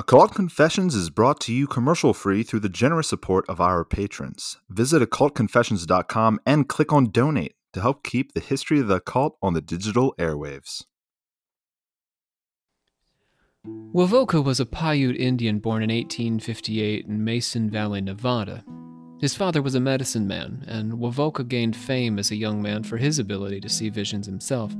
Occult Confessions is brought to you commercial free through the generous support of our patrons. Visit occultconfessions.com and click on donate to help keep the history of the occult on the digital airwaves. Wovoka was a Paiute Indian born in 1858 in Mason Valley, Nevada. His father was a medicine man, and Wovoka gained fame as a young man for his ability to see visions himself.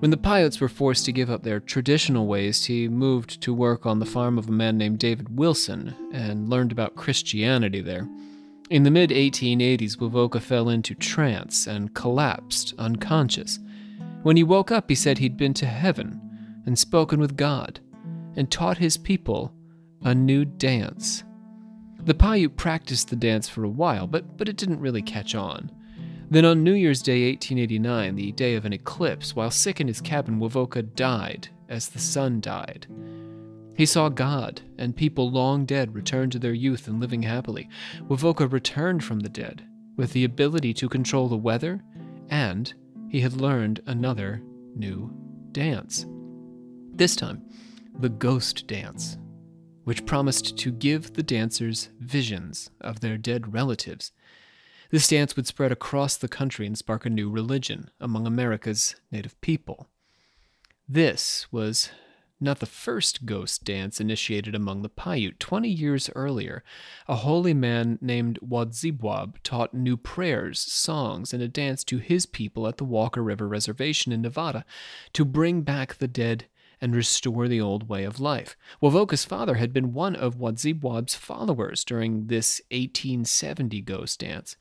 When the Paiutes were forced to give up their traditional ways, he moved to work on the farm of a man named David Wilson and learned about Christianity there. In the mid 1880s, Wovoka fell into trance and collapsed unconscious. When he woke up, he said he'd been to heaven and spoken with God and taught his people a new dance. The Paiute practiced the dance for a while, but, but it didn't really catch on. Then on New Year's Day 1889, the day of an eclipse, while sick in his cabin, Wovoka died as the sun died. He saw God and people long dead return to their youth and living happily. Wovoka returned from the dead with the ability to control the weather, and he had learned another new dance. This time, the ghost dance, which promised to give the dancers visions of their dead relatives this dance would spread across the country and spark a new religion among America's native people. This was not the first ghost dance initiated among the Paiute. Twenty years earlier, a holy man named Wodziwob taught new prayers, songs, and a dance to his people at the Walker River Reservation in Nevada to bring back the dead and restore the old way of life. Wovoka's father had been one of Wodziwob's followers during this 1870 ghost dance.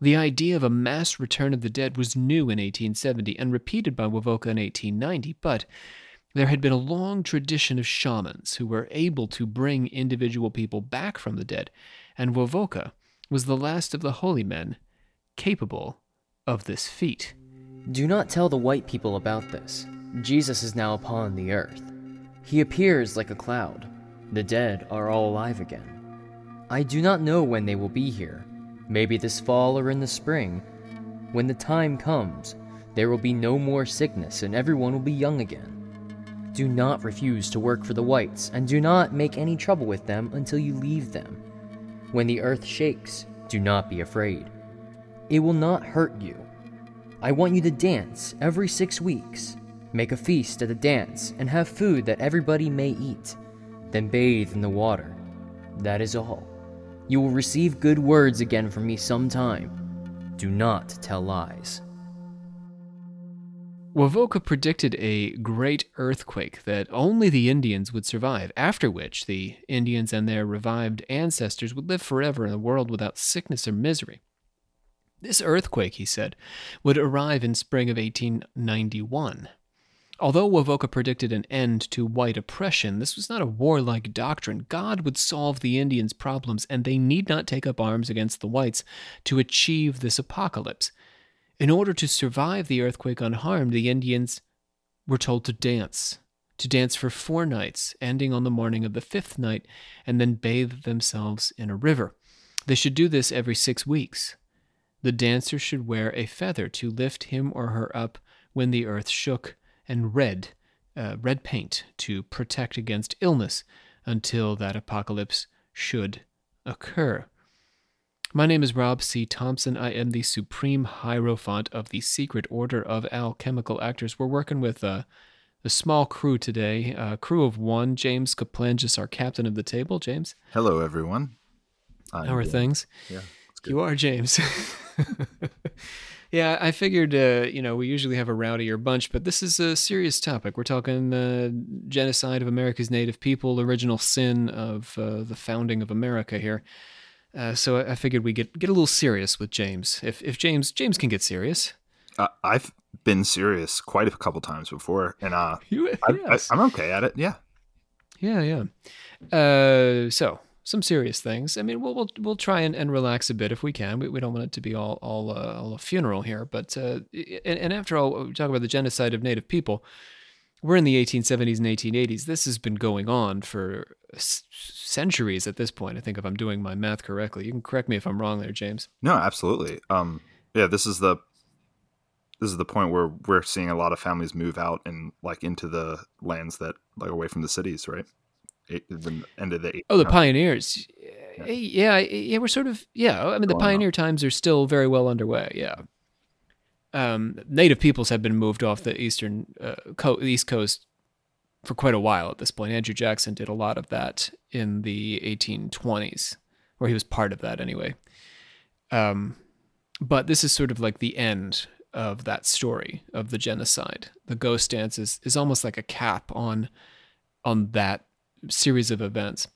The idea of a mass return of the dead was new in 1870 and repeated by Wovoka in 1890, but there had been a long tradition of shamans who were able to bring individual people back from the dead, and Wovoka was the last of the holy men capable of this feat. Do not tell the white people about this. Jesus is now upon the earth. He appears like a cloud. The dead are all alive again. I do not know when they will be here, maybe this fall or in the spring. When the time comes, there will be no more sickness and everyone will be young again. Do not refuse to work for the whites, and do not make any trouble with them until you leave them. When the earth shakes, do not be afraid. It will not hurt you. I want you to dance every six weeks. Make a feast at the dance and have food that everybody may eat. Then bathe in the water. That is all. You will receive good words again from me sometime. Do not tell lies. Wovoka predicted a great earthquake that only the Indians would survive, after which the Indians and their revived ancestors would live forever in a world without sickness or misery. This earthquake, he said, would arrive in spring of 1891. Although Wovoka predicted an end to white oppression, this was not a warlike doctrine. God would solve the Indians' problems, and they need not take up arms against the whites to achieve this apocalypse. In order to survive the earthquake unharmed, the Indians were told to dance, to dance for four nights, ending on the morning of the fifth night, and then bathe themselves in a river. They should do this every six weeks. The dancer should wear a feather to lift him or her up when the earth shook and red, uh, red paint to protect against illness until that apocalypse should occur. My name is Rob C. Thompson. I am the Supreme Hierophant of the Secret Order of Alchemical Actors. We're working with uh, a small crew today, a crew of one. James Kaplangis, our captain of the table. James. Hello, everyone. I'm How are good. things? Yeah, you are James. Yeah, I figured, uh, you know, we usually have a rowdier bunch, but this is a serious topic. We're talking uh, genocide of America's native people, original sin of uh, the founding of America here. Uh, so I figured we get get a little serious with James. If if James James can get serious, uh, I've been serious quite a couple times before, and uh, you, yes. I, am okay at it. Yeah, yeah, yeah. Uh, so some serious things. I mean, we'll we'll, we'll try and, and relax a bit if we can. We, we don't want it to be all all, uh, all a funeral here. But uh, and, and, after all, we talk about the genocide of Native people. We're in the 1870s and 1880s. This has been going on for centuries at this point. I think if I'm doing my math correctly, you can correct me if I'm wrong there, James. No, absolutely. Um, yeah, this is the this is the point where we're seeing a lot of families move out and like into the lands that like away from the cities, right? The end of the. Oh, the pioneers. Yeah. yeah, yeah, we're sort of yeah. I mean, the pioneer times are still very well underway. Yeah. Um, native peoples have been moved off the eastern uh, co- east coast for quite a while at this point. Andrew Jackson did a lot of that in the 1820s, or he was part of that anyway. Um, but this is sort of like the end of that story of the genocide. The ghost dance is, is almost like a cap on on that series of events.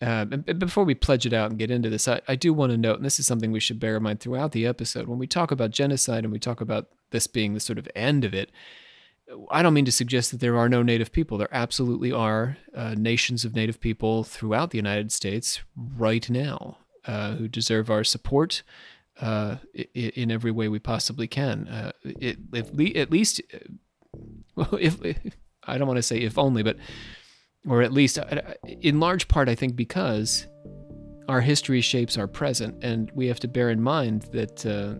Uh, before we pledge it out and get into this, I, I do want to note, and this is something we should bear in mind throughout the episode, when we talk about genocide and we talk about this being the sort of end of it, I don't mean to suggest that there are no Native people. There absolutely are uh, nations of Native people throughout the United States right now uh, who deserve our support uh, in every way we possibly can. Uh, it, at least, well, if, if I don't want to say if only, but or at least uh, in large part, I think because our history shapes our present, and we have to bear in mind that uh,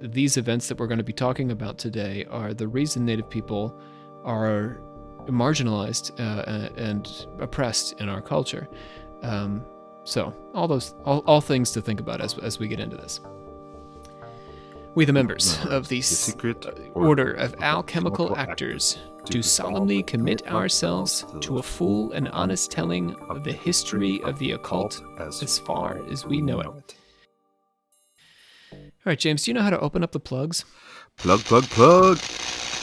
these events that we're going to be talking about today are the reason Native people are marginalized uh, and oppressed in our culture. Um, so all those all, all things to think about as as we get into this. We, the members of the, secret order of alchemical actors, do solemnly commit ourselves to a full and honest telling of the history of the occult as far as we know it. All right, James, do you know how to open up the plugs? Plug, plug, plug.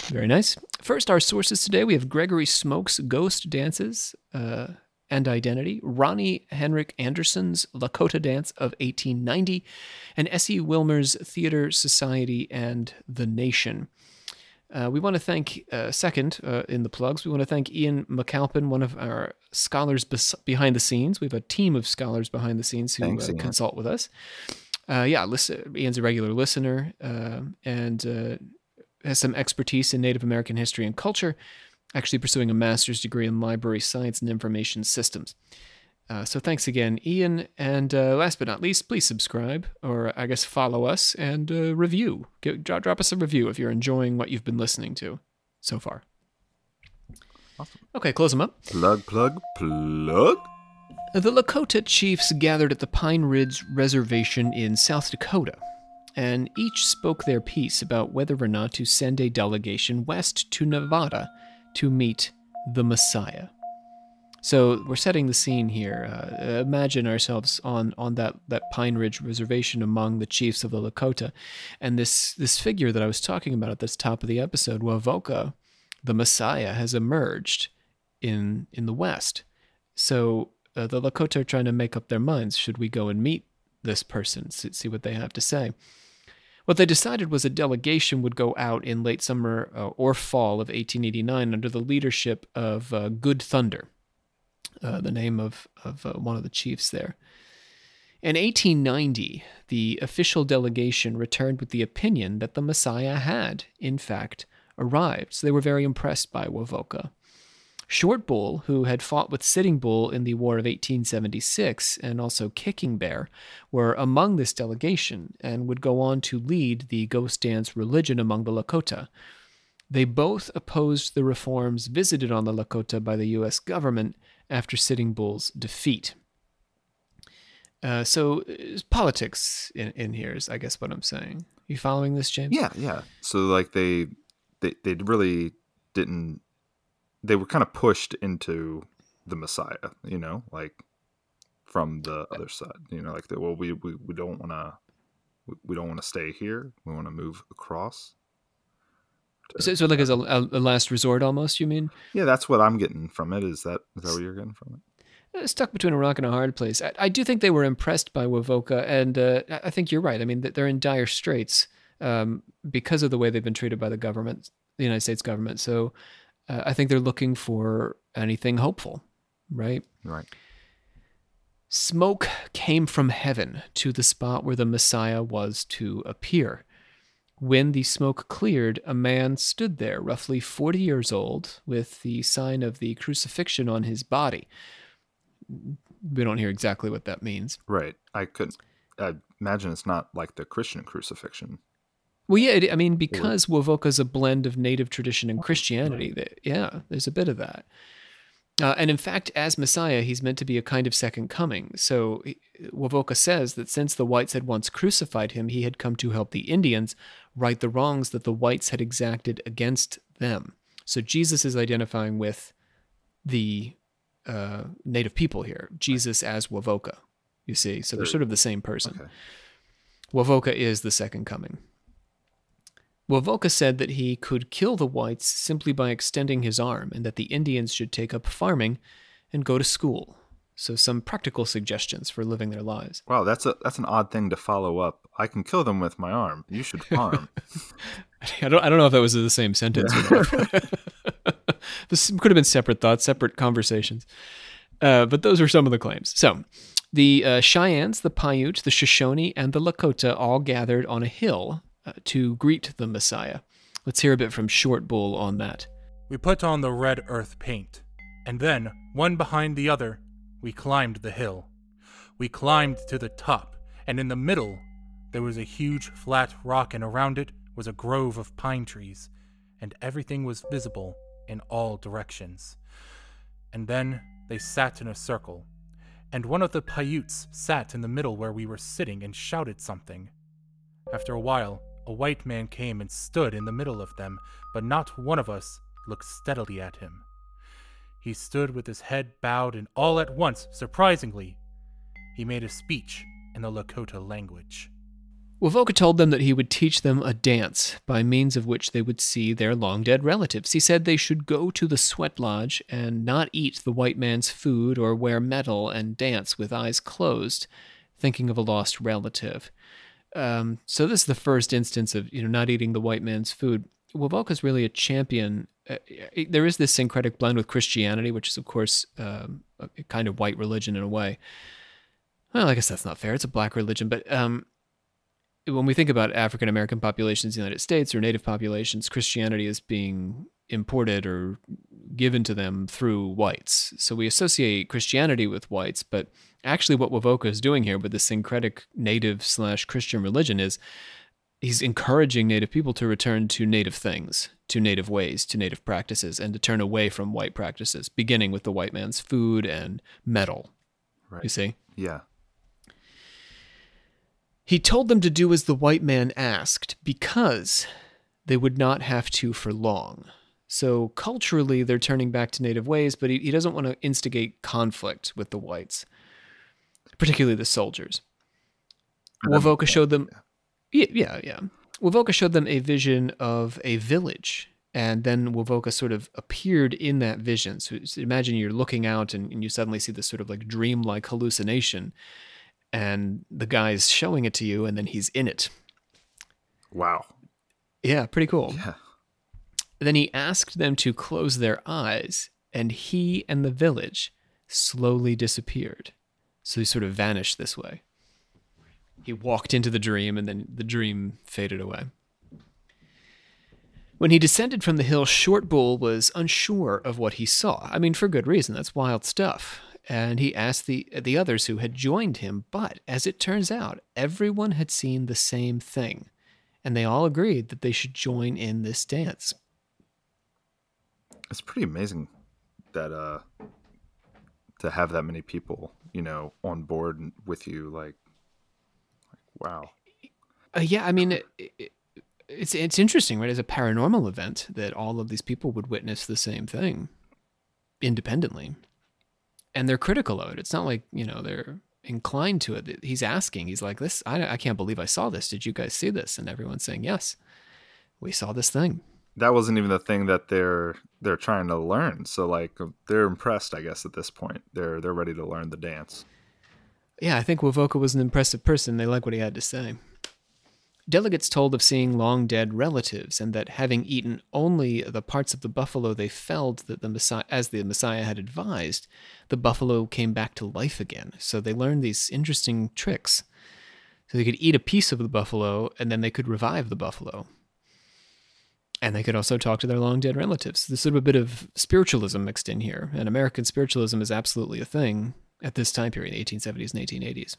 Very nice. First, our sources today we have Gregory Smoak's Ghost Dances uh, and Identity, Rani-Henrik Andersson's Lakota Dance of 1890, and S.E. Wilmer's Theater, Society, and the Nation. Uh, we want to thank, uh, second uh, in the plugs, we want to thank Ian McAlpin, one of our scholars bes- behind the scenes. We have a team of scholars behind the scenes who Thanks, uh, consult with us uh, yeah, listen, Ian's a regular listener uh, and uh, has some expertise in Native American history and culture, actually pursuing a master's degree in library science and information systems. Uh, so thanks again, Ian. And uh, last but not least, please subscribe, or I guess follow us and uh, review. Get, drop, drop us a review if you're enjoying what you've been listening to so far. Awesome. Okay, close them up. Plug, plug, plug. The Lakota chiefs gathered at the Pine Ridge Reservation in South Dakota, and each spoke their piece about whether or not to send a delegation west to Nevada to meet the Messiah. So we're setting the scene here. Uh, imagine ourselves on, on that, that Pine Ridge Reservation among the chiefs of the Lakota, and this this figure that I was talking about at the top of the episode, Wovoka, the Messiah, has emerged in in the West. So uh, the Lakota are trying to make up their minds. Should we go and meet this person, see what they have to say? What they decided was a delegation would go out in late summer uh, or fall of 1889 under the leadership of uh, Good Thunder, uh, the name of, of uh, one of the chiefs there. In 1890, the official delegation returned with the opinion that the Messiah had, in fact, arrived. So they were very impressed by Wovoka. Short Bull, who had fought with Sitting Bull in the War of 1876, and also Kicking Bear, were among this delegation and would go on to lead the ghost dance religion among the Lakota. They both opposed the reforms visited on the Lakota by the U.S. government after Sitting Bull's defeat. Uh, so politics in, in here is, I guess, what I'm saying. You following this, James? Yeah, yeah. So like they they they really didn't they were kind of pushed into the Messiah, you know, like from the other side, you know, like the, well, we, we, we don't want to, we don't want to stay here. We want to move across. To, so, so like as a, a, last resort, almost, you mean? Yeah, that's what I'm getting from it. Is that, is that what you're getting from it? Uh, stuck between a rock and a hard place. I, I do think they were impressed by Wovoka, and uh, I think you're right. I mean, they're in dire straits um, because of the way they've been treated by the government, the United States government. So uh, I think they're looking for anything hopeful, right? Right. Smoke came from heaven to the spot where the Messiah was to appear. When the smoke cleared, a man stood there, roughly 40 years old, with the sign of the crucifixion on his body. We don't hear exactly what that means. Right. I could I imagine it's not like the Christian crucifixion. Well, yeah, I mean, because Wovoka is a blend of native tradition and Christianity, that yeah, there's a bit of that. Uh, and in fact, as Messiah, he's meant to be a kind of second coming. So Wovoka says that since the whites had once crucified him, he had come to help the Indians right the wrongs that the whites had exacted against them. So Jesus is identifying with the uh, native people here, Jesus as Wovoka, you see. So they're sort of the same person. Okay. Wovoka is the second coming. Wovoka said that he could kill the whites simply by extending his arm and that the Indians should take up farming and go to school. So some practical suggestions for living their lives. Wow, that's a that's an odd thing to follow up. I can kill them with my arm. You should farm. I don't I don't know if that was the same sentence. not. this could have been separate thoughts, separate conversations. Uh, but those are some of the claims. So the uh, Cheyennes, the Paiute, the Shoshone, and the Lakota all gathered on a hill uh, to greet the Messiah. Let's hear a bit from Short Bull on that. We put on the red earth paint, and then, one behind the other, we climbed the hill. We climbed to the top, and in the middle there was a huge flat rock, and around it was a grove of pine trees, and everything was visible in all directions. And then they sat in a circle, and one of the Paiutes sat in the middle where we were sitting and shouted something. After a while, a white man came and stood in the middle of them, but not one of us looked steadily at him. He stood with his head bowed, and all at once, surprisingly, he made a speech in the Lakota language. Wovoka told them that he would teach them a dance by means of which they would see their long dead relatives. He said they should go to the sweat lodge and not eat the white man's food or wear metal and dance with eyes closed, thinking of a lost relative. Um, so this is the first instance of you know not eating the white man's food. Wovoka is really a champion. Uh, there is this syncretic blend with Christianity, which is of course um, a kind of white religion in a way. Well, I guess that's not fair. It's a black religion, but um, when we think about African American populations in the United States or Native populations, Christianity is being imported or given to them through whites. So we associate Christianity with whites, but actually, what Wovoka is doing here with the syncretic Native slash Christian religion is he's encouraging Native people to return to Native things, to Native ways, to Native practices, and to turn away from white practices, beginning with the white man's food and metal. Right. You see? Yeah. He told them to do as the white man asked because they would not have to for long. So culturally, they're turning back to native ways, but he, he doesn't want to instigate conflict with the whites, particularly the soldiers. Wovoka showed them, yeah, yeah, yeah. Wovoka showed them a vision of a village, and then Wovoka sort of appeared in that vision. So, imagine you're looking out and, and you suddenly see this sort of like dreamlike hallucination, and the guy's showing it to you, and then he's in it. Wow. Yeah, pretty cool. Yeah. Then he asked them to close their eyes, and he and the village slowly disappeared. So he sort of vanished this way. He walked into the dream, and then the dream faded away. When he descended from the hill, Short Bull was unsure of what he saw. I mean, for good reason. That's wild stuff. And he asked the the others who had joined him, but as it turns out, everyone had seen the same thing, and they all agreed that they should join in this dance. It's pretty amazing that uh to have that many people, you know, on board with you like, like wow. Uh, yeah, I mean, it, it, it's it's interesting, right? As a paranormal event, that all of these people would witness the same thing independently, and they're critical of it. It's not like you know they're inclined to it. He's asking. He's like, "This, I, I can't believe I saw this. Did you guys see this?" And everyone's saying, "Yes, we saw this thing." That wasn't even the thing that they're they're trying to learn. So like they're impressed, I guess, at this point. They're they're ready to learn the dance. Yeah, I think Wovoka was an impressive person. They like what he had to say. Delegates told of seeing long dead relatives and that having eaten only the parts of the buffalo they felled that the Messiah, as the Messiah had advised, the buffalo came back to life again. So they learned these interesting tricks. So they could eat a piece of the buffalo and then they could revive the buffalo. And they could also talk to their long dead relatives. There's sort of a bit of spiritualism mixed in here. And American spiritualism is absolutely a thing at this time period, the 1870s and 1880s. It's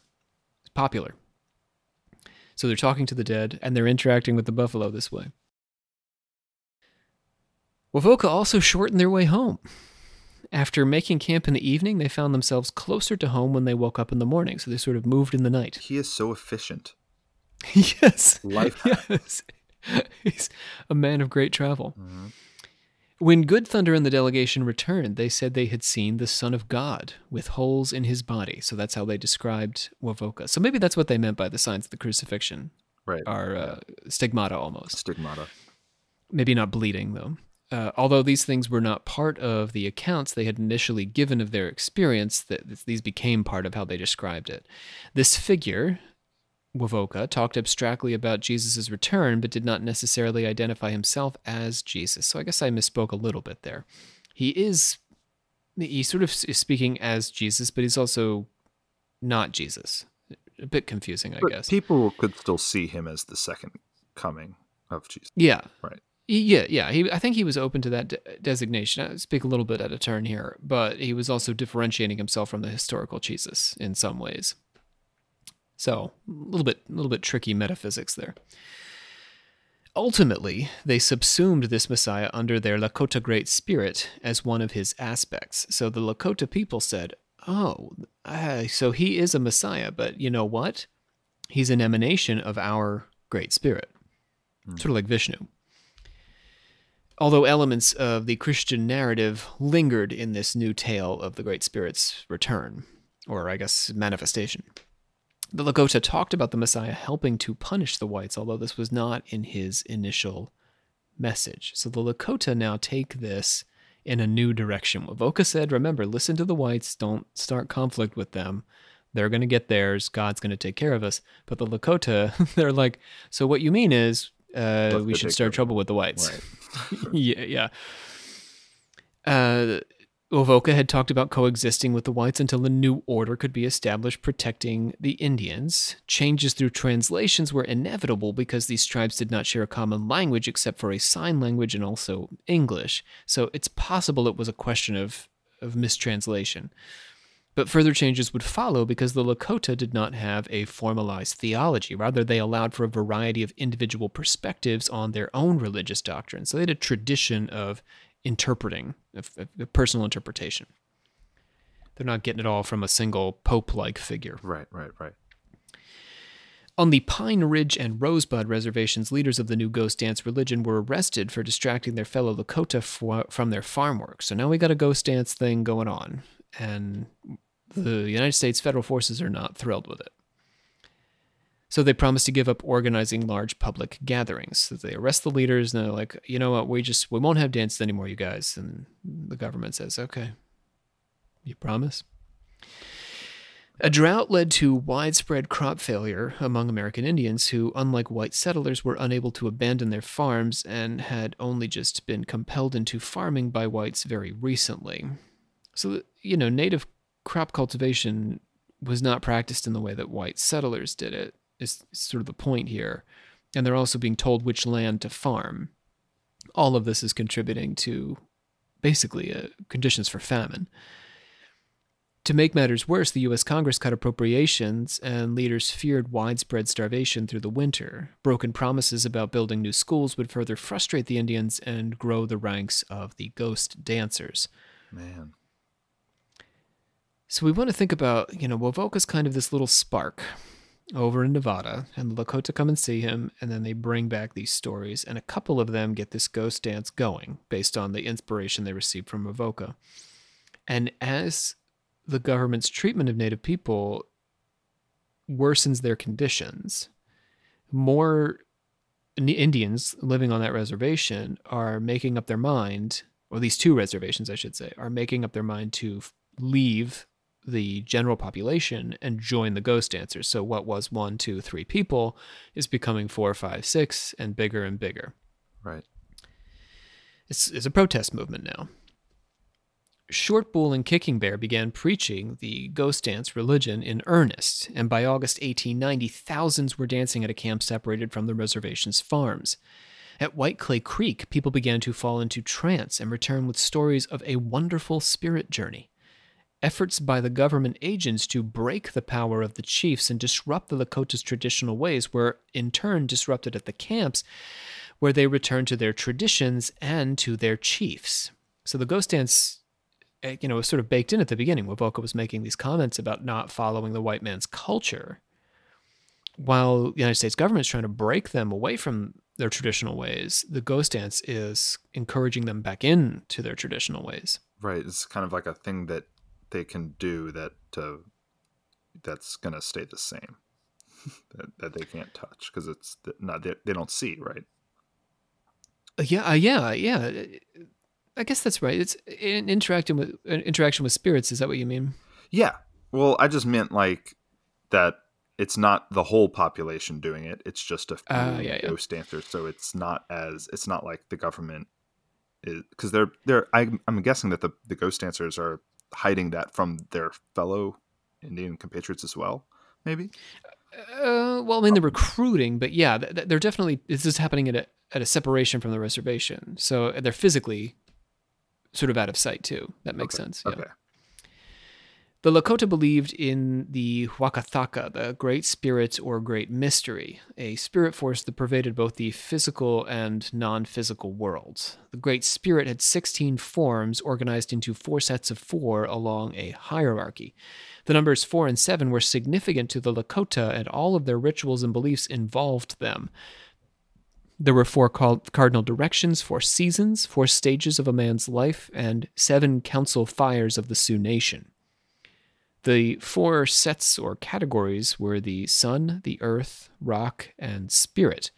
popular. So they're talking to the dead and they're interacting with the buffalo this way. Wovoka also shortened their way home. After making camp in the evening, they found themselves closer to home when they woke up in the morning, so they sort of moved in the night. He is so efficient. yes. Life. Yes. He's a man of great travel. Mhm. When Good Thunder and the delegation returned, they said they had seen the Son of God with holes in his body. So that's how they described Wovoka. So maybe that's what they meant by the signs of the crucifixion, Right. are uh, stigmata almost. Stigmata. Maybe not bleeding, though. Uh, although these things were not part of the accounts they had initially given of their experience, that these became part of how they described it. This figure, Wovoka, talked abstractly about Jesus' return, but did not necessarily identify himself as Jesus. So I guess I misspoke a little bit there. He is, he sort of is speaking as Jesus, but he's also not Jesus. A bit confusing, I But guess. people could still see him as the second coming of Jesus. Yeah. Right. Yeah, yeah. He, I think he was open to that de- designation. I speak a little bit at a turn here, but he was also differentiating himself from the historical Jesus in some ways. So a little bit, a little bit tricky metaphysics there. Ultimately, they subsumed this Messiah under their Lakota Great Spirit as one of his aspects. So the Lakota people said, "Oh, uh, so he is a Messiah, but you know what? He's an emanation of our Great Spirit, sort of like Vishnu." Although elements of the Christian narrative lingered in this new tale of the Great Spirit's return, or I guess manifestation. The Lakota talked about the Messiah helping to punish the whites, although this was not in his initial message. So the Lakota now take this in a new direction. Wovoka said, remember, listen to the whites, don't start conflict with them. They're going to get theirs. God's going to take care of us. But the Lakota, they're like, so what you mean is uh, we should start trouble with the whites. Right. yeah, yeah. Uh, Wovoka had talked about coexisting with the whites until a new order could be established protecting the Indians. Changes through translations were inevitable because these tribes did not share a common language except for a sign language and also English. So it's possible it was a question of, of mistranslation. But further changes would follow because the Lakota did not have a formalized theology. Rather, they allowed for a variety of individual perspectives on their own religious doctrine. So they had a tradition of interpreting, of personal interpretation. They're not getting it all from a single pope like figure. Right, right, right. On the Pine Ridge and Rosebud reservations, leaders of the new ghost dance religion were arrested for distracting their fellow Lakota fo- from their farm work. So now we got a ghost dance thing going on, and the United States federal forces are not thrilled with it. So they promise to give up organizing large public gatherings. So they arrest the leaders, and they're like, you know what, we just we won't have dances anymore, you guys. And the government says, okay, you promise. A drought led to widespread crop failure among American Indians who, unlike white settlers, were unable to abandon their farms and had only just been compelled into farming by whites very recently. So, you know, native crop cultivation was not practiced in the way that white settlers did it, is sort of the point here. And they're also being told which land to farm. All of this is contributing to basically uh, conditions for famine. To make matters worse, the U.S. Congress cut appropriations, and leaders feared widespread starvation through the winter. Broken promises about building new schools would further frustrate the Indians and grow the ranks of the ghost dancers. Man. So we want to think about, you know, Wovoka's kind of this little spark over in Nevada, and the Lakota come and see him, and then they bring back these stories, and a couple of them get this ghost dance going based on the inspiration they received from Wovoka. And as the government's treatment of Native people worsens their conditions, more Indians living on that reservation are making up their mind, or these two reservations, I should say, are making up their mind to leave the general population and join the ghost dancers. So what was one, two, three people is becoming four, five, six, and bigger and bigger. Right. It's, it's a protest movement now. Short Bull and Kicking Bear began preaching the ghost dance religion in earnest, and by August 1890, thousands were dancing at a camp separated from the reservation's farms. At White Clay Creek, people began to fall into trance and return with stories of a wonderful spirit journey. Efforts by the government agents to break the power of the chiefs and disrupt the Lakota's traditional ways were in turn disrupted at the camps, where they returned to their traditions and to their chiefs. So the ghost dance eh, you know, was sort of baked in at the beginning. Wovoka was making these comments about not following the white man's culture, while the United States government is trying to break them away from their traditional ways. The ghost dance is encouraging them back into their traditional ways. Right. It's kind of like a thing that they can do that uh, that's going to stay the same. that, that they can't touch because it's not they, they don't see right. Uh, yeah, uh, yeah, yeah. I guess that's right. It's in interacting with uh, interaction with spirits. Is that what you mean? Yeah. Well, I just meant like that. It's not the whole population doing it. It's just a few Ah, yeah, yeah. ghost dancers. So it's not as it's not like the government is because they're they're. I, I'm guessing that the the ghost dancers are hiding that from their fellow Indian compatriots as well. Maybe. Uh, well, I mean, the recruiting, but yeah, th- th- they're definitely. This is happening at a at a separation from the reservation, so they're physically sort of out of sight too. That makes Okay, sense. Yeah. Okay. The Lakota believed in the Wakan Tanka, the Great Spirit or Great Mystery, a spirit force that pervaded both the physical and non physical worlds. The Great Spirit had 16 forms organized into four sets of four along a hierarchy. The numbers 4 and 7 were significant to the Lakota, and all of their rituals and beliefs involved them. There were four cardinal directions, four seasons, four stages of a man's life, and seven council fires of the Sioux Nation. The four sets or categories were the sun, the earth, rock, and spirit.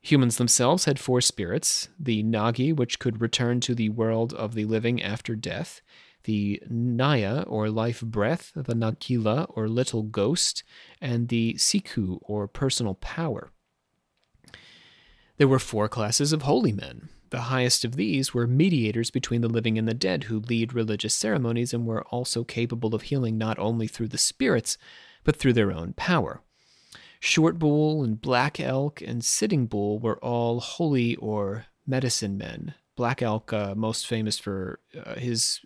Humans themselves had four spirits the Nagi, which could return to the world of the living after death, the Niya, or life breath, the Nagila, or little ghost, and the Sicun, or personal power. There were four classes of holy men. The highest of these were mediators between the living and the dead who lead religious ceremonies and were also capable of healing not only through the spirits, but through their own power. Short Bull and Black Elk and Sitting Bull were all holy or medicine men. Black Elk, uh, most famous for uh, his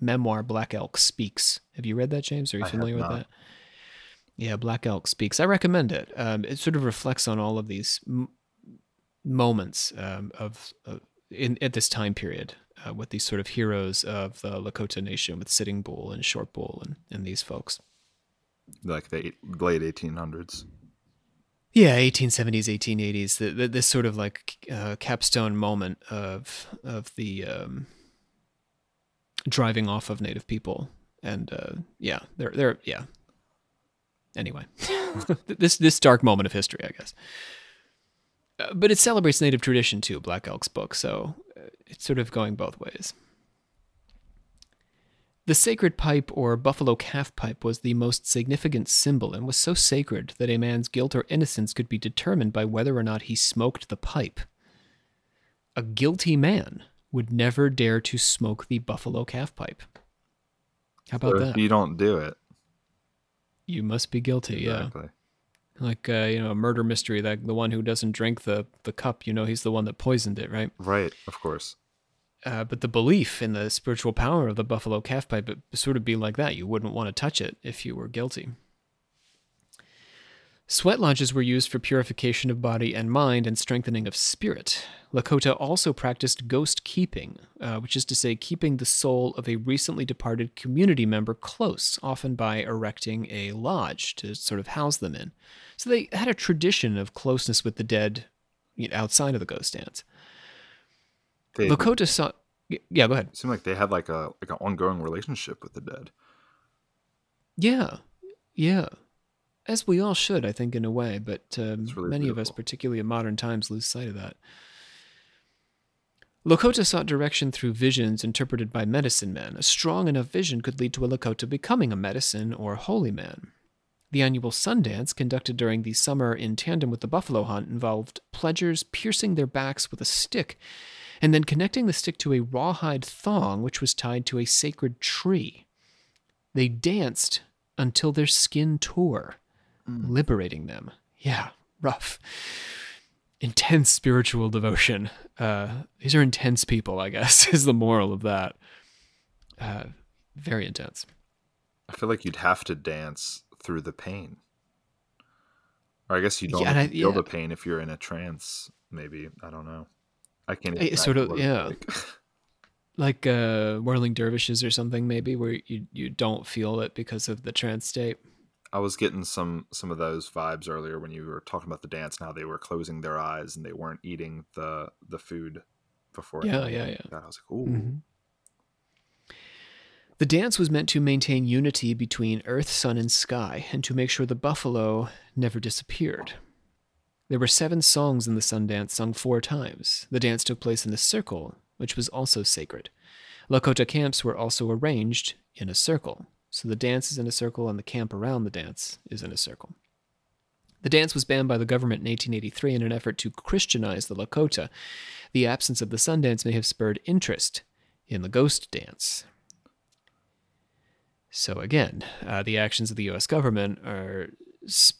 memoir, Black Elk Speaks. Have you read that, James? Are you I familiar with that? Yeah, Black Elk Speaks. I recommend it. Um, it sort of reflects on all of these m- moments um, of uh, in at this time period uh, with these sort of heroes of the Lakota Nation, with Sitting Bull and Short Bull and, and these folks. Like the eight, late 1800s. Yeah, 1870s, 1880s. The, the, this sort of like uh, capstone moment of of the um, driving off of Native people, and uh, yeah, they're they're yeah. Anyway, this this dark moment of history, I guess. Uh, but it celebrates Native tradition too, Black Elk's book, so uh, it's sort of going both ways. The sacred pipe or buffalo calf pipe was the most significant symbol and was so sacred that a man's guilt or innocence could be determined by whether or not he smoked the pipe. A guilty man would never dare to smoke the buffalo calf pipe. How about So that? if you don't do it. You must be guilty, yeah. Like uh, you know, a murder mystery, that the one who doesn't drink the, the cup, you know he's the one that poisoned it, right? Right, of course. Uh, but the belief in the spiritual power of the buffalo calf pipe it sort of be like that. You wouldn't want to touch it if you were guilty. Sweat lodges were used for purification of body and mind and strengthening of spirit. Lakota also practiced ghost keeping, uh, which is to say, keeping the soul of a recently departed community member close, often by erecting a lodge to sort of house them in. So they had a tradition of closeness with the dead you know, outside of the ghost dance. They Lakota saw. Yeah, go ahead. seem like they had like a like an ongoing relationship with the dead. Yeah, yeah. As we all should, I think, in a way, but um, really many of us, particularly in modern times, lose sight of that. Lakota sought direction through visions interpreted by medicine men. A strong enough vision could lead to a Lakota becoming a medicine or holy man. The annual Sundance, conducted during the summer in tandem with the buffalo hunt, involved pledgers piercing their backs with a stick and then connecting the stick to a rawhide thong which was tied to a sacred tree. They danced until their skin tore, liberating them. Yeah, rough. Intense spiritual devotion. Uh, these are intense people, I guess, is the moral of that. Uh, very intense. I feel like you'd have to dance through the pain. Or I guess you don't Yeah, I- feel yeah. the pain if you're in a trance. Maybe I don't know. I can't. Even sort of, yeah. like. like uh, whirling dervishes or something, maybe where you you don't feel it because of the trance state. I was getting some some of those vibes earlier when you were talking about the dance. Now they were closing their eyes and they weren't eating the the food before. Yeah, yeah, yeah. I was like, ooh. Mhm. The dance was meant to maintain unity between earth, sun, and sky, and to make sure the buffalo never disappeared. There were seven songs in the sun dance sung four times. The dance took place in a circle, which was also sacred. Lakota camps were also arranged in a circle, so the dance is in a circle and the camp around the dance is in a circle. The dance was banned by the government in 1883 in an effort to Christianize the Lakota. The absence of the sun dance may have spurred interest in the ghost dance. So again, uh, the actions of the U.S. government are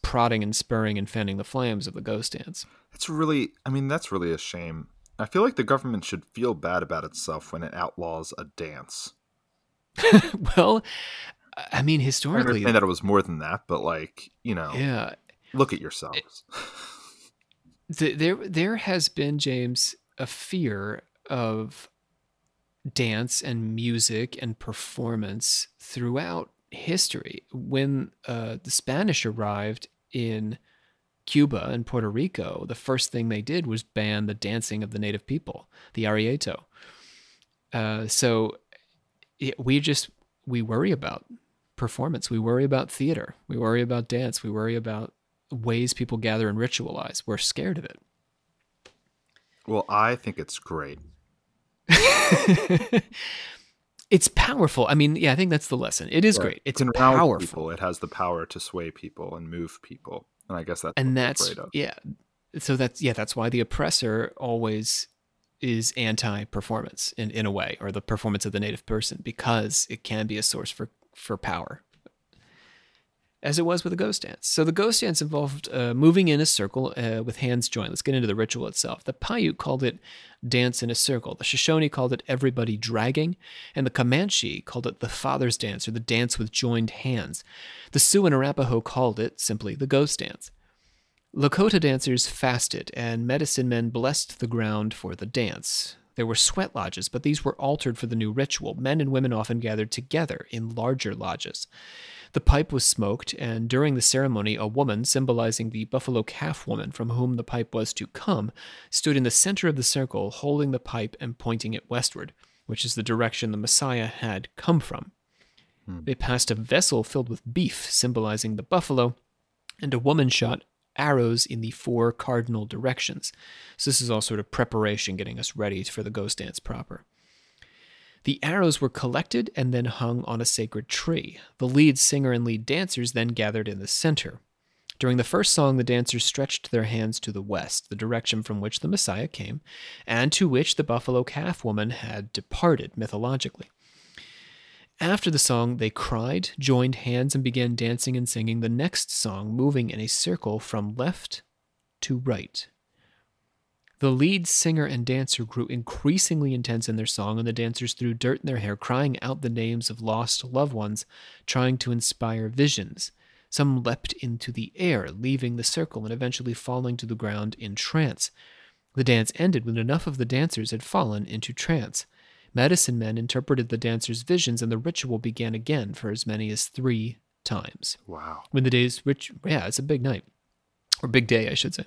prodding and spurring and fanning the flames of the ghost dance. That's really, I mean, that's really a shame. I feel like the government should feel bad about itself when it outlaws a dance. well, I mean, historically, I understand that it was more than that, but like, you know, yeah, look at yourselves. th- there there has been James a fear of dance and music and performance throughout history. When uh, the Spanish arrived in Cuba and Puerto Rico, the first thing they did was ban the dancing of the native people, the areíto. Uh, so it, we just we worry about performance. We worry about theater. We worry about dance. We worry about ways people gather and ritualize. We're scared of it. well, I think it's great. it's powerful. I mean, yeah, I think that's the lesson. It is Right. great. It's It powerful. People. It has the power to sway people and move people. And I guess that's and what that's afraid of. yeah. So that's yeah, that's why the oppressor always is anti-performance in, in a way, or the performance of the native person, because it can be a source for for power. As it was with the ghost dance. So the ghost dance involved uh, moving in a circle uh, with hands joined. Let's get into the ritual itself. The Paiute called it dance in a circle. The Shoshone called it everybody dragging, and the Comanche called it the father's dance or the dance with joined hands. The Sioux and Arapaho called it simply the ghost dance. Lakota dancers fasted, and medicine men blessed the ground for the dance. There were sweat lodges, but these were altered for the new ritual. Men and women often gathered together in larger lodges. The pipe was smoked, and during the ceremony, a woman, symbolizing the buffalo calf woman from whom the pipe was to come, stood in the center of the circle, holding the pipe and pointing it westward, which is the direction the Messiah had come from. Hmm. They passed a vessel filled with beef, symbolizing the buffalo, and a woman shot arrows in the four cardinal directions. So this is all sort of preparation, getting us ready for the ghost dance proper. The arrows were collected and then hung on a sacred tree. The lead singer and lead dancers then gathered in the center. During the first song, the dancers stretched their hands to the west, the direction from which the Messiah came, and to which the buffalo calf woman had departed mythologically. After the song, they cried, joined hands, and began dancing and singing the next song, moving in a circle from left to right. The lead singer and dancer grew increasingly intense in their song, and the dancers threw dirt in their hair, crying out the names of lost loved ones, trying to inspire visions. Some leapt into the air, leaving the circle and eventually falling to the ground in trance. The dance ended when enough of the dancers had fallen into trance. Medicine men interpreted the dancers' visions, and the ritual began again for as many as three times. Wow. When the day's rich, yeah, it's a big night, or big day, I should say.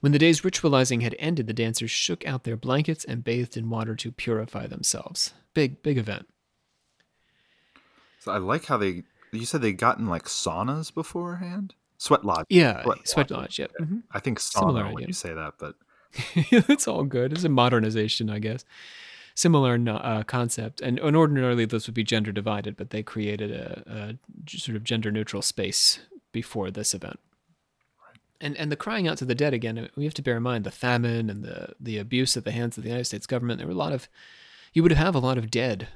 When the day's ritualizing had ended, the dancers shook out their blankets and bathed in water to purify themselves. Big, big event. So I like how they. You said they got in like saunas beforehand. Sweat lodge. Yeah, Sweat sweat lodge. lodge. Yeah, mhm. I think Similar sauna when idea. you say that, but it's all good. It's a modernization, I guess. Similar uh, concept, and, and ordinarily this would be gender divided, but they created a sort of gender neutral space before this event. And and the crying out to the dead again. We have to bear in mind the famine and the the abuse at the hands of the United States government. There were a lot of, you would have a lot of dead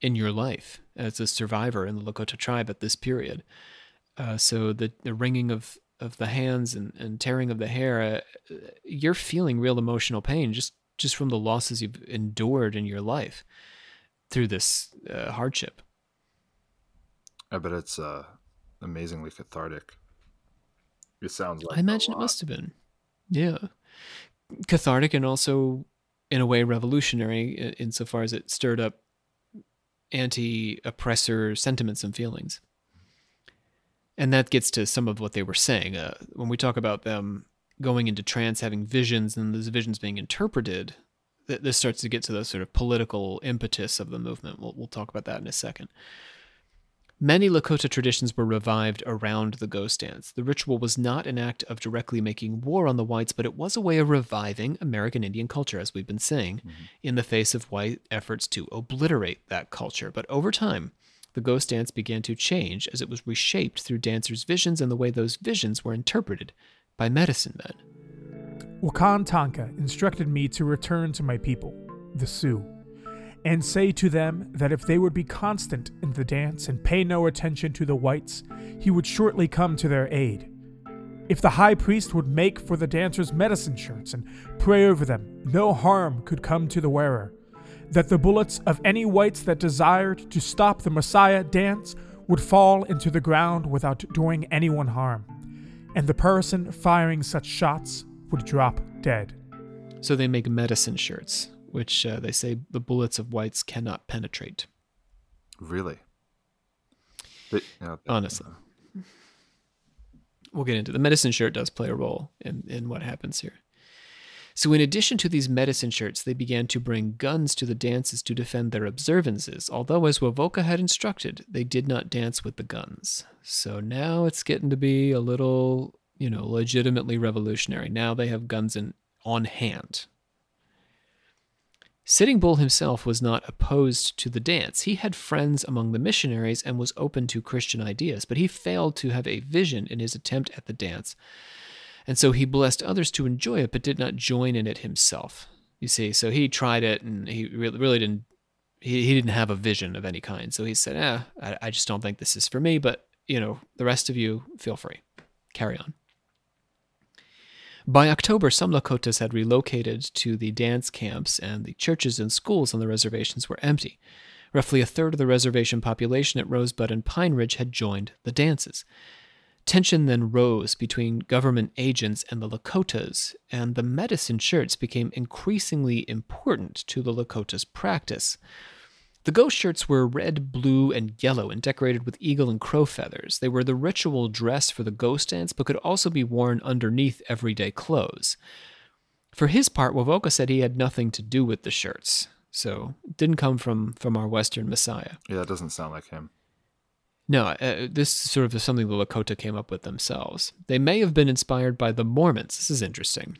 in your life as a survivor in the Lakota tribe at this period. Uh, so the the wringing of of the hands and, and tearing of the hair, uh, you're feeling real emotional pain just just from the losses you've endured in your life through this uh, hardship. I bet it's uh, amazingly cathartic. It sounds like I imagine it must have been, yeah, cathartic and also in a way revolutionary insofar as it stirred up anti oppressor sentiments and feelings. And that gets to some of what they were saying. Uh, when we talk about them going into trance, having visions, and those visions being interpreted, th- this starts to get to the sort of political impetus of the movement. We'll, we'll talk about that in a second. Many Lakota traditions were revived around the ghost dance. The ritual was not an act of directly making war on the whites, but it was a way of reviving American Indian culture, as we've been saying, mm-hmm. in the face of white efforts to obliterate that culture. But over time, the ghost dance began to change as it was reshaped through dancers' visions and the way those visions were interpreted by medicine men. Wakan Tanka instructed me to return to my people, the Sioux and say to them that if they would be constant in the dance and pay no attention to the whites, he would shortly come to their aid. If the high priest would make for the dancers medicine shirts and pray over them, no harm could come to the wearer. That the bullets of any whites that desired to stop the Messiah dance would fall into the ground without doing anyone harm, and the person firing such shots would drop dead. So they make medicine shirts which uh, they say the bullets of whites cannot penetrate. Really? But, Honestly. We'll get into the medicine shirt does play a role in, in what happens here. So, in addition to these medicine shirts, they began to bring guns to the dances to defend their observances, although, as Wovoka had instructed, they did not dance with the guns. So now it's getting to be a little, you know, legitimately revolutionary. Now they have guns in, on hand. Sitting Bull himself was not opposed to the dance. He had friends among the missionaries and was open to Christian ideas, but he failed to have a vision in his attempt at the dance. And so he blessed others to enjoy it, but did not join in it himself. You see, so he tried it and he really, didn't, he, he didn't have a vision of any kind. So he said, eh, I, I just don't think this is for me, but, you know, the rest of you, feel free. Carry on. By October, some Lakotas had relocated to the dance camps, and the churches and schools on the reservations were empty. Roughly a third of the reservation population at Rosebud and Pine Ridge had joined the dances. Tension then rose between government agents and the Lakotas, and the medicine shirts became increasingly important to the Lakotas' practice. The ghost shirts were red, blue, and yellow and decorated with eagle and crow feathers. They were the ritual dress for the ghost dance, but could also be worn underneath everyday clothes. For his part, Wovoka said he had nothing to do with the shirts, so didn't come from, from our Western Messiah. Yeah, that doesn't sound like him. No, uh, this sort of something the Lakota came up with themselves. They may have been inspired by the Mormons. This is interesting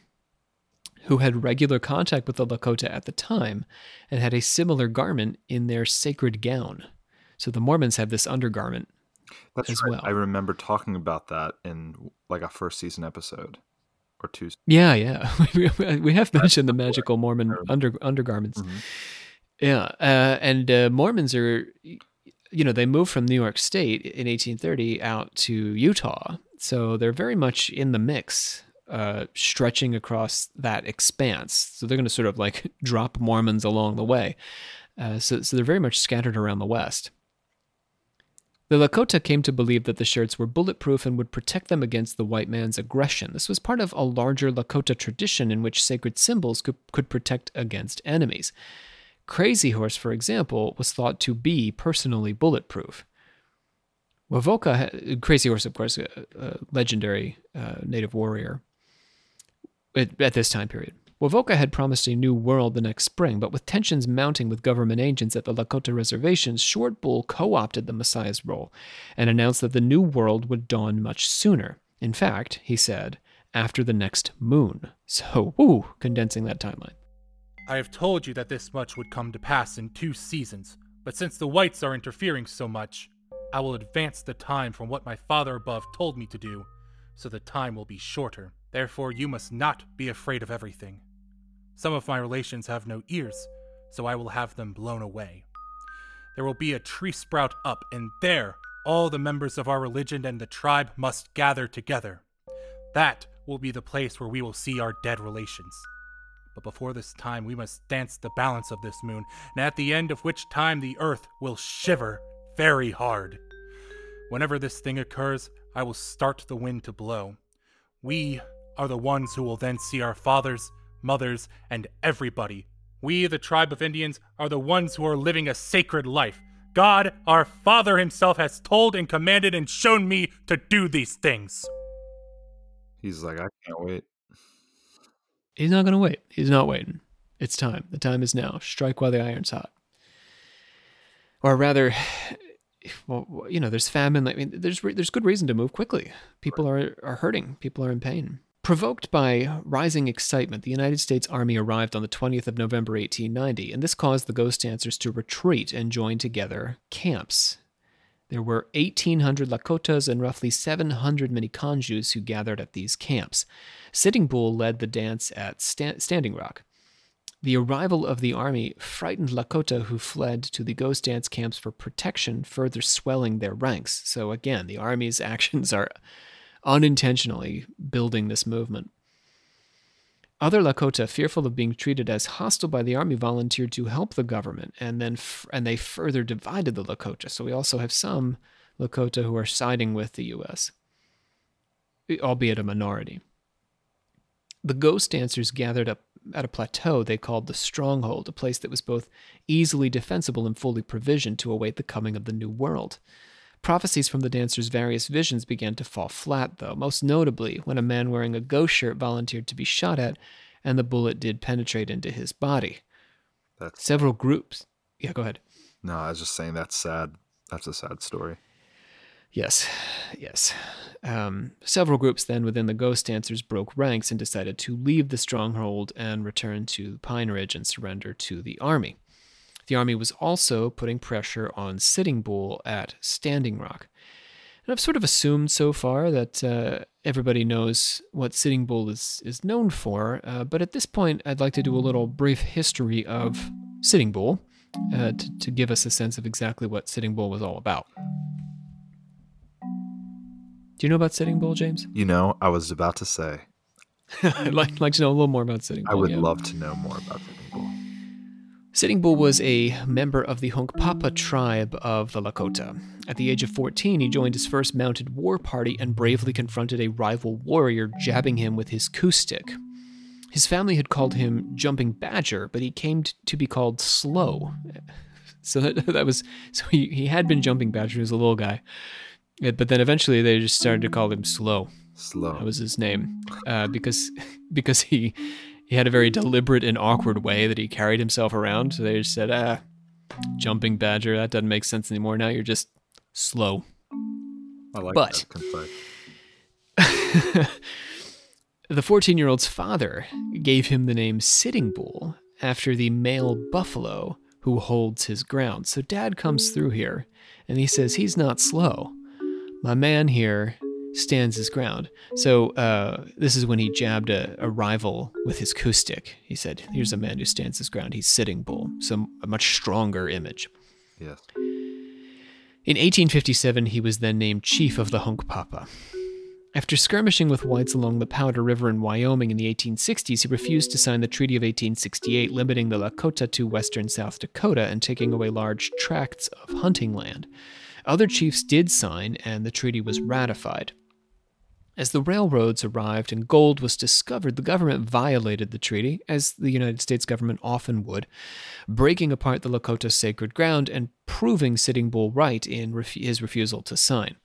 who had regular contact with the Lakota at the time and had a similar garment in their sacred gown. So the Mormons have this undergarment That's as right. well. I remember talking about that in like a first season episode or two. Yeah, yeah. we have mentioned the magical Mormon under undergarments. Mm-hmm. Yeah, uh, and uh, Mormons are, you know, they moved from New York State in 1830 out to Utah, so they're very much in the mix uh, stretching across that expanse. So they're going to sort of like drop Mormons along the way. Uh, so, so they're very much scattered around the West. The Lakota came to believe that the shirts were bulletproof and would protect them against the white man's aggression. This was part of a larger Lakota tradition in which sacred symbols could, could protect against enemies. Crazy Horse, for example, was thought to be personally bulletproof. Wovoka, Crazy Horse, of course, a, a legendary uh, native warrior, at, at this time period. Wovoka had promised a new world the next spring, but with tensions mounting with government agents at the Lakota reservations, Short Bull co opted the Messiah's role and announced that the new world would dawn much sooner. In fact, he said, after the next moon. So, woo, condensing that timeline. I have told you that this much would come to pass in two seasons, but since the whites are interfering so much, I will advance the time from what my father above told me to do, so the time will be shorter. Therefore, you must not be afraid of everything. Some of my relations have no ears, so I will have them blown away. There will be a tree sprout up, and there all the members of our religion and the tribe must gather together. That will be the place where we will see our dead relations. But before this time, we must dance the balance of this moon, and at the end of which time the earth will shiver very hard. Whenever this thing occurs, I will start the wind to blow. We are the ones who will then see our fathers, mothers, and everybody. We, the tribe of Indians, are the ones who are living a sacred life, God, our Father Himself, has told and commanded and shown me to do these things. He's like, I can't wait. He's not going to wait. He's not waiting. It's time. The time is now. Strike while the iron's hot. Or rather, well, you know, there's famine. I mean, there's there's good reason to move quickly. People are are hurting. People are in pain. Provoked by rising excitement, the United States Army arrived on the 20th of November 1890, and this caused the ghost dancers to retreat and join together camps. There were 1,800 Lakotas and roughly 700 Miniconjus who gathered at these camps. Sitting Bull led the dance at Sta- Standing Rock. The arrival of the army frightened Lakota who fled to the ghost dance camps for protection, further swelling their ranks. So, again, the army's actions are unintentionally building this movement. Other Lakota, fearful of being treated as hostile by the army, volunteered to help the government, and then f- and they further divided the Lakota. So we also have some Lakota who are siding with the U.S., albeit a minority. The ghost dancers gathered up at a plateau they called the Stronghold, a place that was both easily defensible and fully provisioned to await the coming of the New World. Prophecies from the dancer's various visions began to fall flat, though, most notably when a man wearing a ghost shirt volunteered to be shot at, and the bullet did penetrate into his body. That's Several groups. Yeah, go ahead. no, I was just saying that's sad. That's a sad story. Yes, yes. Um, several groups then within the Ghost Dancers broke ranks and decided to leave the stronghold and return to Pine Ridge and surrender to the army. The army was also putting pressure on Sitting Bull at Standing Rock. And I've sort of assumed so far that uh, everybody knows what Sitting Bull is, is known for, uh, but at this point, I'd like to do a little brief history of Sitting Bull uh, to, to give us a sense of exactly what Sitting Bull was all about. Do you know about Sitting Bull, James? You know, I was about to say, I'd like, like to know a little more about Sitting Bull. I would yeah. love to know more about Sitting Bull. Sitting Bull was a member of the Hunkpapa tribe of the Lakota. At the age of 14, he joined his first mounted war party and bravely confronted a rival warrior, jabbing him with his coup stick. His family had called him Jumping Badger, but he came to be called Slow. So that, that was so he, he had been Jumping Badger as a little guy, Uh, but then eventually they just started to call him Slow. Slow. That was his name, uh, because because he he had a very deliberate and awkward way that he carried himself around. So they just said, "Ah, jumping badger, that doesn't make sense anymore. Now you're just slow." I like but- that. The 14 year old's father gave him the name Sitting Bull after the male buffalo who holds his ground. So dad comes through here and he says, He's not slow. My man here stands his ground. So uh, this is when he jabbed a, a rival with his coup stick. He said, Here's a man who stands his ground. He's Sitting Bull. So a much stronger image. Yes. In 1857, he was then named chief of the Hunkpapa. After skirmishing with whites along the Powder River in Wyoming in the 1860s, he refused to sign the Treaty of 1868, limiting the Lakota to western South Dakota and taking away large tracts of hunting land. Other chiefs did sign, and the treaty was ratified. As the railroads arrived and gold was discovered, the government violated the treaty, as the United States government often would, breaking apart the Lakota sacred ground and proving Sitting Bull right in ref- his refusal to sign.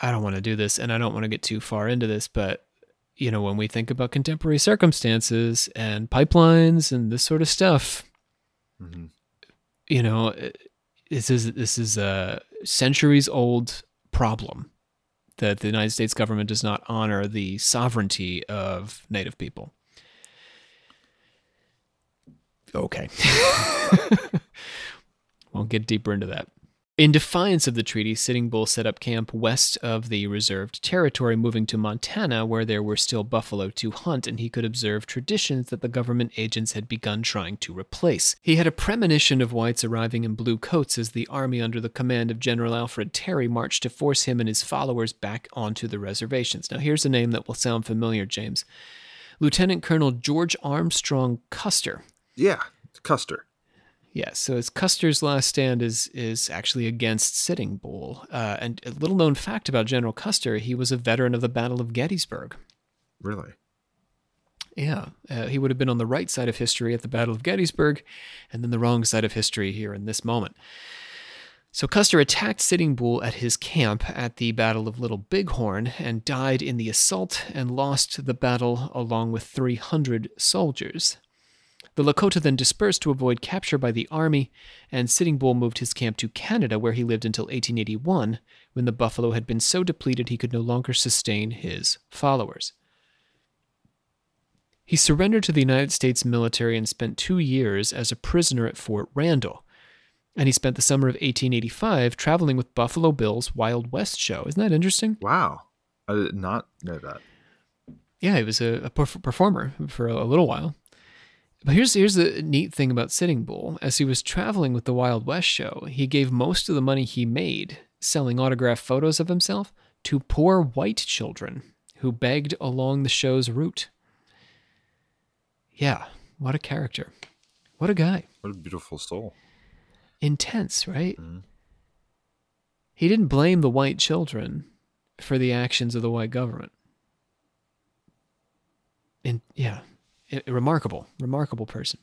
I don't want to do this and I don't want to get too far into this, but you know, when we think about contemporary circumstances and pipelines and this sort of stuff, hmm you know, this is this is a centuries old problem that the United States government does not honor the sovereignty of native people. Okay. Won't get deeper into that. In defiance of the treaty, Sitting Bull set up camp west of the reserved territory, moving to Montana, where there were still buffalo to hunt, and he could observe traditions that the government agents had begun trying to replace. He had a premonition of whites arriving in blue coats as the army under the command of General Alfred Terry marched to force him and his followers back onto the reservations. Now, here's a name that will sound familiar, James. Lieutenant Colonel George Armstrong Custer. Yeah. Custer. Yes, so his Custer's last stand is is actually against Sitting Bull. Uh, and a little known fact about General Custer, he was a veteran of the Battle of Gettysburg. Really? Yeah, uh, he would have been on the right side of history at the Battle of Gettysburg, and then the wrong side of history here in this moment. So Custer attacked Sitting Bull at his camp at the Battle of Little Bighorn and died in the assault and lost the battle along with 300 soldiers. The Lakota then dispersed to avoid capture by the army, and Sitting Bull moved his camp to Canada, where he lived until 1881, when the buffalo had been so depleted he could no longer sustain his followers. He surrendered to the United States military and spent two years as a prisoner at Fort Randall. And he spent the summer of 1885 traveling with Buffalo Bill's Wild West show. Isn't that interesting? Wow. I did not know that. Yeah, he was a, a performer for a, a little while. But here's here's the neat thing about Sitting Bull. As he was traveling with the Wild West show, he gave most of the money he made selling autographed photos of himself to poor white children who begged along the show's route. Yeah, what a character. What a guy. What a beautiful soul. Intense, right? Mhm. He didn't blame the white children for the actions of the white government. And yeah, remarkable, remarkable person.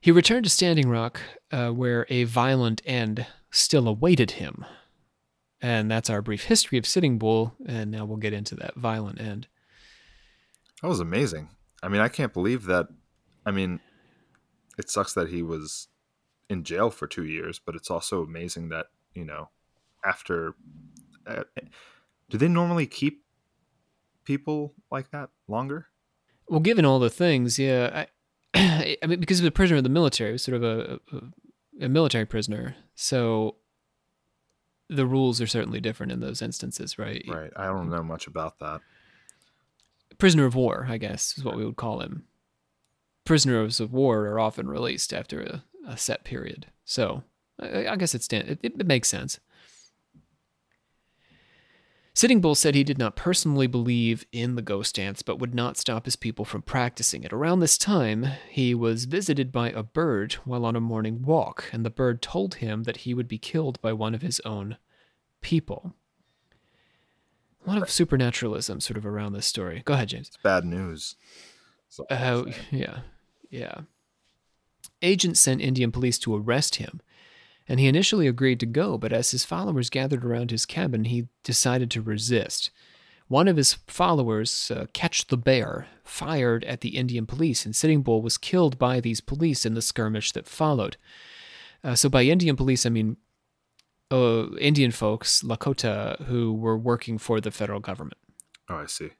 He returned to Standing Rock, uh, where a violent end still awaited him. And that's our brief history of Sitting Bull, and now we'll get into that violent end. That was amazing. I mean, I can't believe that. I mean, it sucks that he was in jail for two years, but it's also amazing that you know, after. Uh, do they normally keep people like that longer? Well, given all the things, yeah, I, I mean, because he was a prisoner of the military, he was sort of a, a, a military prisoner, so the rules are certainly different in those instances, right? Right. I don't know much about that. Prisoner of war, I guess, is what we would call him. Prisoners of war are often released after a, a set period, so I, I guess it, stand, it, it makes sense. Sitting Bull said he did not personally believe in the ghost dance, but would not stop his people from practicing it. Around this time, he was visited by a bird while on a morning walk, and the bird told him that he would be killed by one of his own people. A lot of supernaturalism sort of around this story. Go ahead, James. It's bad news. Oh, yeah, yeah. Agents sent Indian police to arrest him, and he initially agreed to go, but as his followers gathered around his cabin, he decided to resist. One of his followers, uh, Catch the Bear, fired at the Indian police, and Sitting Bull was killed by these police in the skirmish that followed. Uh, so, by Indian police, I mean uh, Indian folks, Lakota, who were working for the federal government. oh, I see.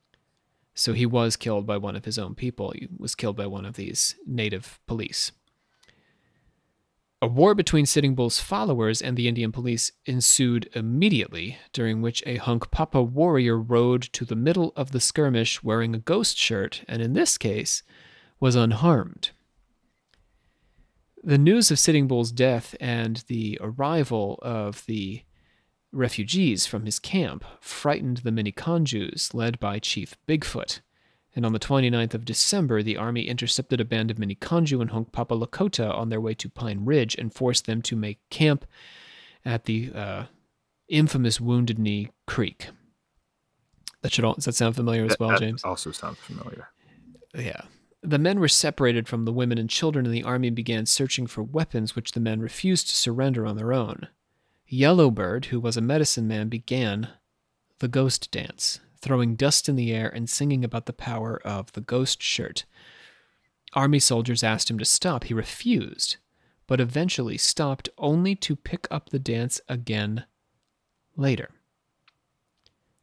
So he was killed by one of his own people. He was killed by one of these native police. A war between Sitting Bull's followers and the Indian police ensued immediately, during which a Hunkpapa warrior rode to the middle of the skirmish wearing a ghost shirt, and in this case, was unharmed. The news of Sitting Bull's death and the arrival of the refugees from his camp frightened the Miniconjus, led by Chief Bigfoot. And on the 29th of December, the army intercepted a band of Miniconju and Hunkpapa Lakota on their way to Pine Ridge and forced them to make camp at the uh, infamous Wounded Knee Creek. That should all, does that sound familiar as That- well, that James? Also sounds familiar. Yeah. The men were separated from the women and children, and the army began searching for weapons, which the men refused to surrender on their own. Yellowbird, who was a medicine man, began the ghost dance, throwing dust in the air and singing about the power of the ghost shirt. Army soldiers asked him to stop. He refused, but eventually stopped only to pick up the dance again later.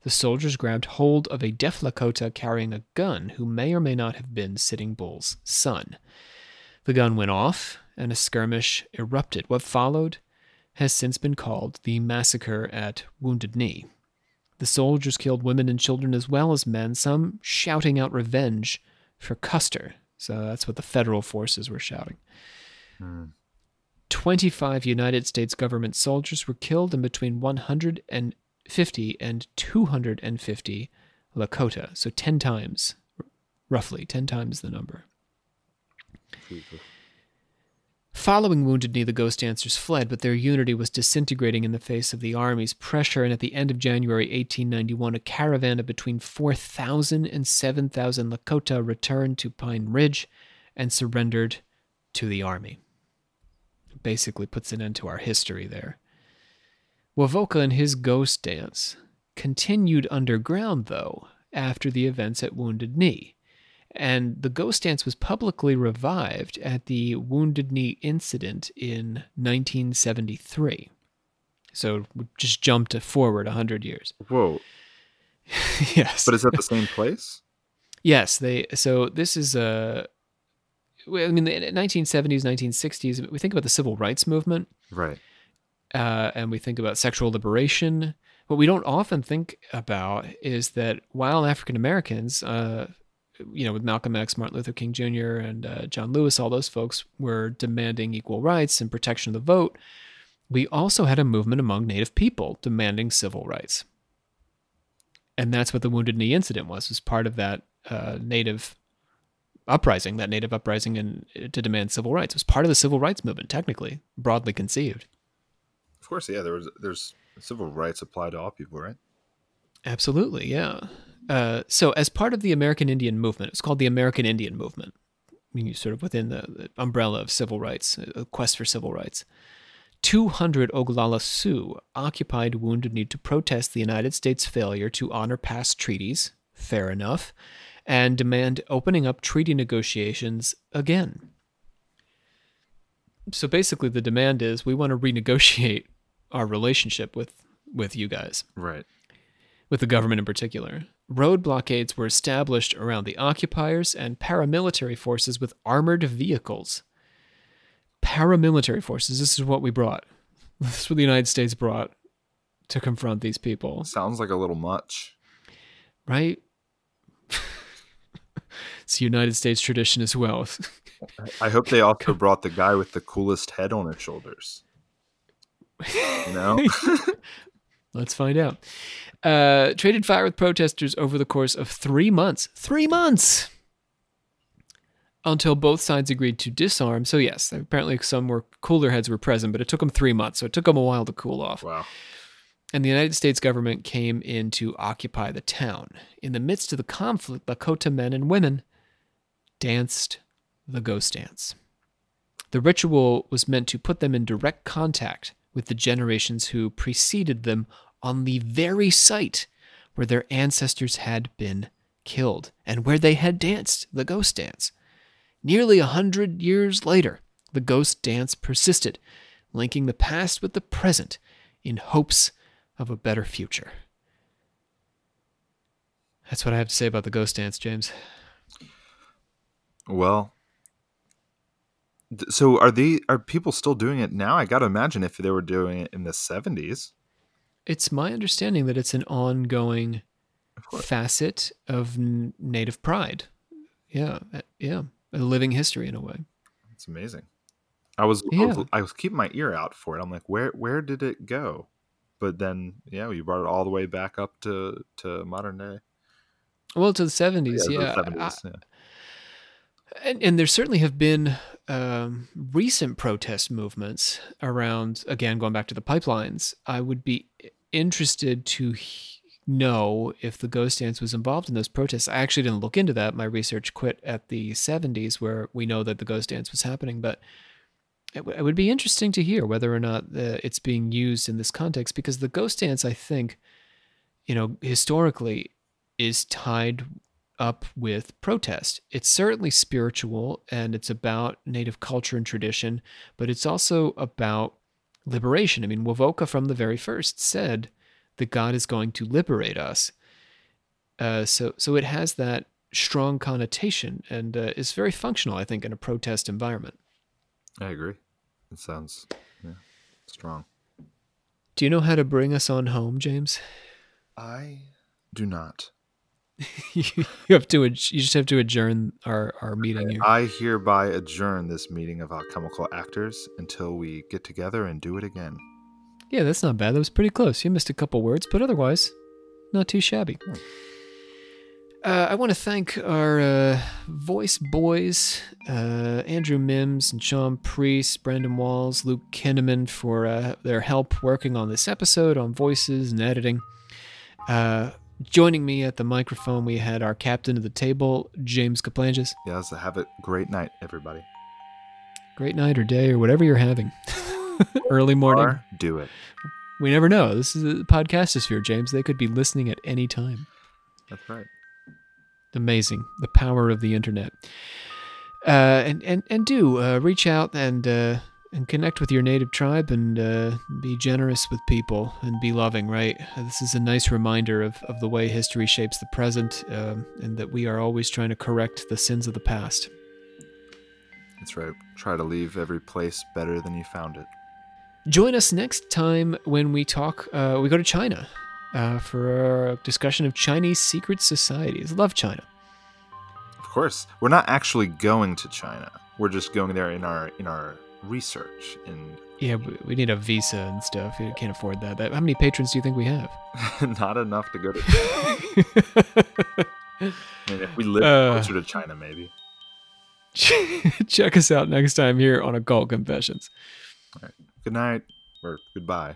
The soldiers grabbed hold of a deaf Lakota carrying a gun who may or may not have been Sitting Bull's son. The gun went off, and a skirmish erupted. What followed has since been called the Massacre at Wounded Knee. The soldiers killed women and children as well as men, some shouting out revenge for Custer. So that's what the federal forces were shouting. Hmm. 25 United States government soldiers were killed and between 150 and 250 Lakota. So 10 times, roughly 10 times the number. Following Wounded Knee, the Ghost Dancers fled, but their unity was disintegrating in the face of the army's pressure, and at the end of January 1891, a caravan of between 4,000 and 7,000 Lakota returned to Pine Ridge and surrendered to the army. Basically puts an end to our history there. Wovoka and his ghost dance continued underground, though, after the events at Wounded Knee and the ghost dance was publicly revived at the Wounded Knee incident in 1973. So we just jumped forward 100 years. Whoa. yes. But is that the same place? yes, they so this is a I mean the 1970s, 1960s, we think about the civil rights movement. Right. Uh, and we think about sexual liberation. What we don't often think about is that while African Americans, uh, you know, with Malcolm X, Martin Luther King Jr., and uh, John Lewis, all those folks were demanding equal rights and protection of the vote. We also had a movement among Native people demanding civil rights, and that's what the Wounded Knee incident was. Was part of that uh, Native uprising, that Native uprising, and to demand civil rights it was part of the civil rights movement, technically, broadly conceived. Of course, yeah. There was there's civil rights apply to all people, right? Absolutely, yeah. Uh, so, as part of the American Indian movement, it's called the American Indian Movement, I mean, sort of within the, the umbrella of civil rights, a quest for civil rights. 200 Oglala Sioux occupied Wounded Knee to protest the United States' failure to honor past treaties, fair enough, and demand opening up treaty negotiations again. So basically, the demand is we want to renegotiate our relationship with, with you guys. Right. With the government in particular road blockades were established around the occupiers and paramilitary forces with armored vehicles. Paramilitary forces, this is what we brought. This is what the United States brought to confront these people. Sounds like a little much. Right? it's a United States tradition as well. I hope they also brought the guy with the coolest head on his shoulders. You know? Let's find out uh, traded fire with protesters over the course of three months. Three months! Until both sides agreed to disarm. So, yes, apparently some were cooler heads were present, but it took them three months. So, it took them a while to cool off. Wow. And the United States government came in to occupy the town. In the midst of the conflict, Lakota men and women danced the ghost dance. The ritual was meant to put them in direct contact with the generations who preceded them on the very site where their ancestors had been killed and where they had danced the ghost dance. Nearly a hundred years later, the ghost dance persisted, linking the past with the present in hopes of a better future. That's what I have to say about the ghost dance, James. Well, so are the are people still doing it now? I got to imagine if they were doing it in the 70s it's my understanding that it's an ongoing facet of n- native pride. Yeah, uh, yeah, a living history in a way. It's amazing. I was, yeah. I was I was keeping my ear out for it. I'm like, where where did it go? But then, yeah, you brought it all the way back up to to modern day. Well, to the 70s, yeah. yeah. The 70s, I, yeah. And, and there certainly have been um, recent protest movements around, again, going back to the pipelines. I would be interested to know if the ghost dance was involved in those protests. I actually didn't look into that. My research quit at the 70s, where we know that the ghost dance was happening. But it, w- it would be interesting to hear whether or not uh, it's being used in this context, because the ghost dance, I think, you know, historically is tied up with protest. It's certainly spiritual and it's about native culture and tradition, but it's also about liberation. I mean, Wovoka from the very first said that God is going to liberate us. Uh, so, so it has that strong connotation and uh, is very functional, I think, in a protest environment. I agree. It sounds yeah, strong. Do you know how to bring us on home, James? I do not. you have to. You just have to adjourn our our meeting here. I hereby adjourn this meeting of alchemical actors until we get together and do it again. Yeah, that's not bad. That was pretty close. You missed a couple words, but otherwise, not too shabby. Hmm. Uh, I want to thank our uh, voice boys, uh, Andrew Mims and Sean Priest, Brandon Walls, Luke Kinneman for uh, their help working on this episode on voices and editing. Joining me at the microphone, we had our captain of the table, James Kaplanges. Yes, have a great night, everybody. Great night or day or whatever you're having. Early morning. Or do it. We never know. This is a podcastosphere, James. They could be listening at any time. That's right. Amazing. The power of the internet. Uh, and, and, and do uh, reach out and, uh, and connect with your native tribe and uh, be generous with people and be loving, right? This is a nice reminder of, of the way history shapes the present um, and that we are always trying to correct the sins of the past. That's right. Try to leave every place better than you found it. Join us next time when we talk, uh, we go to China uh, for a discussion of Chinese secret societies. Love China. Of course, we're not actually going to China. We're just going there in our in our research. and Yeah, we need a visa and stuff. We can't afford that. that how many patrons do you think we have? not enough to go to. I mean, if we live Uh. closer to China, maybe. Check us out next time here on Occult Confessions. Good night or goodbye.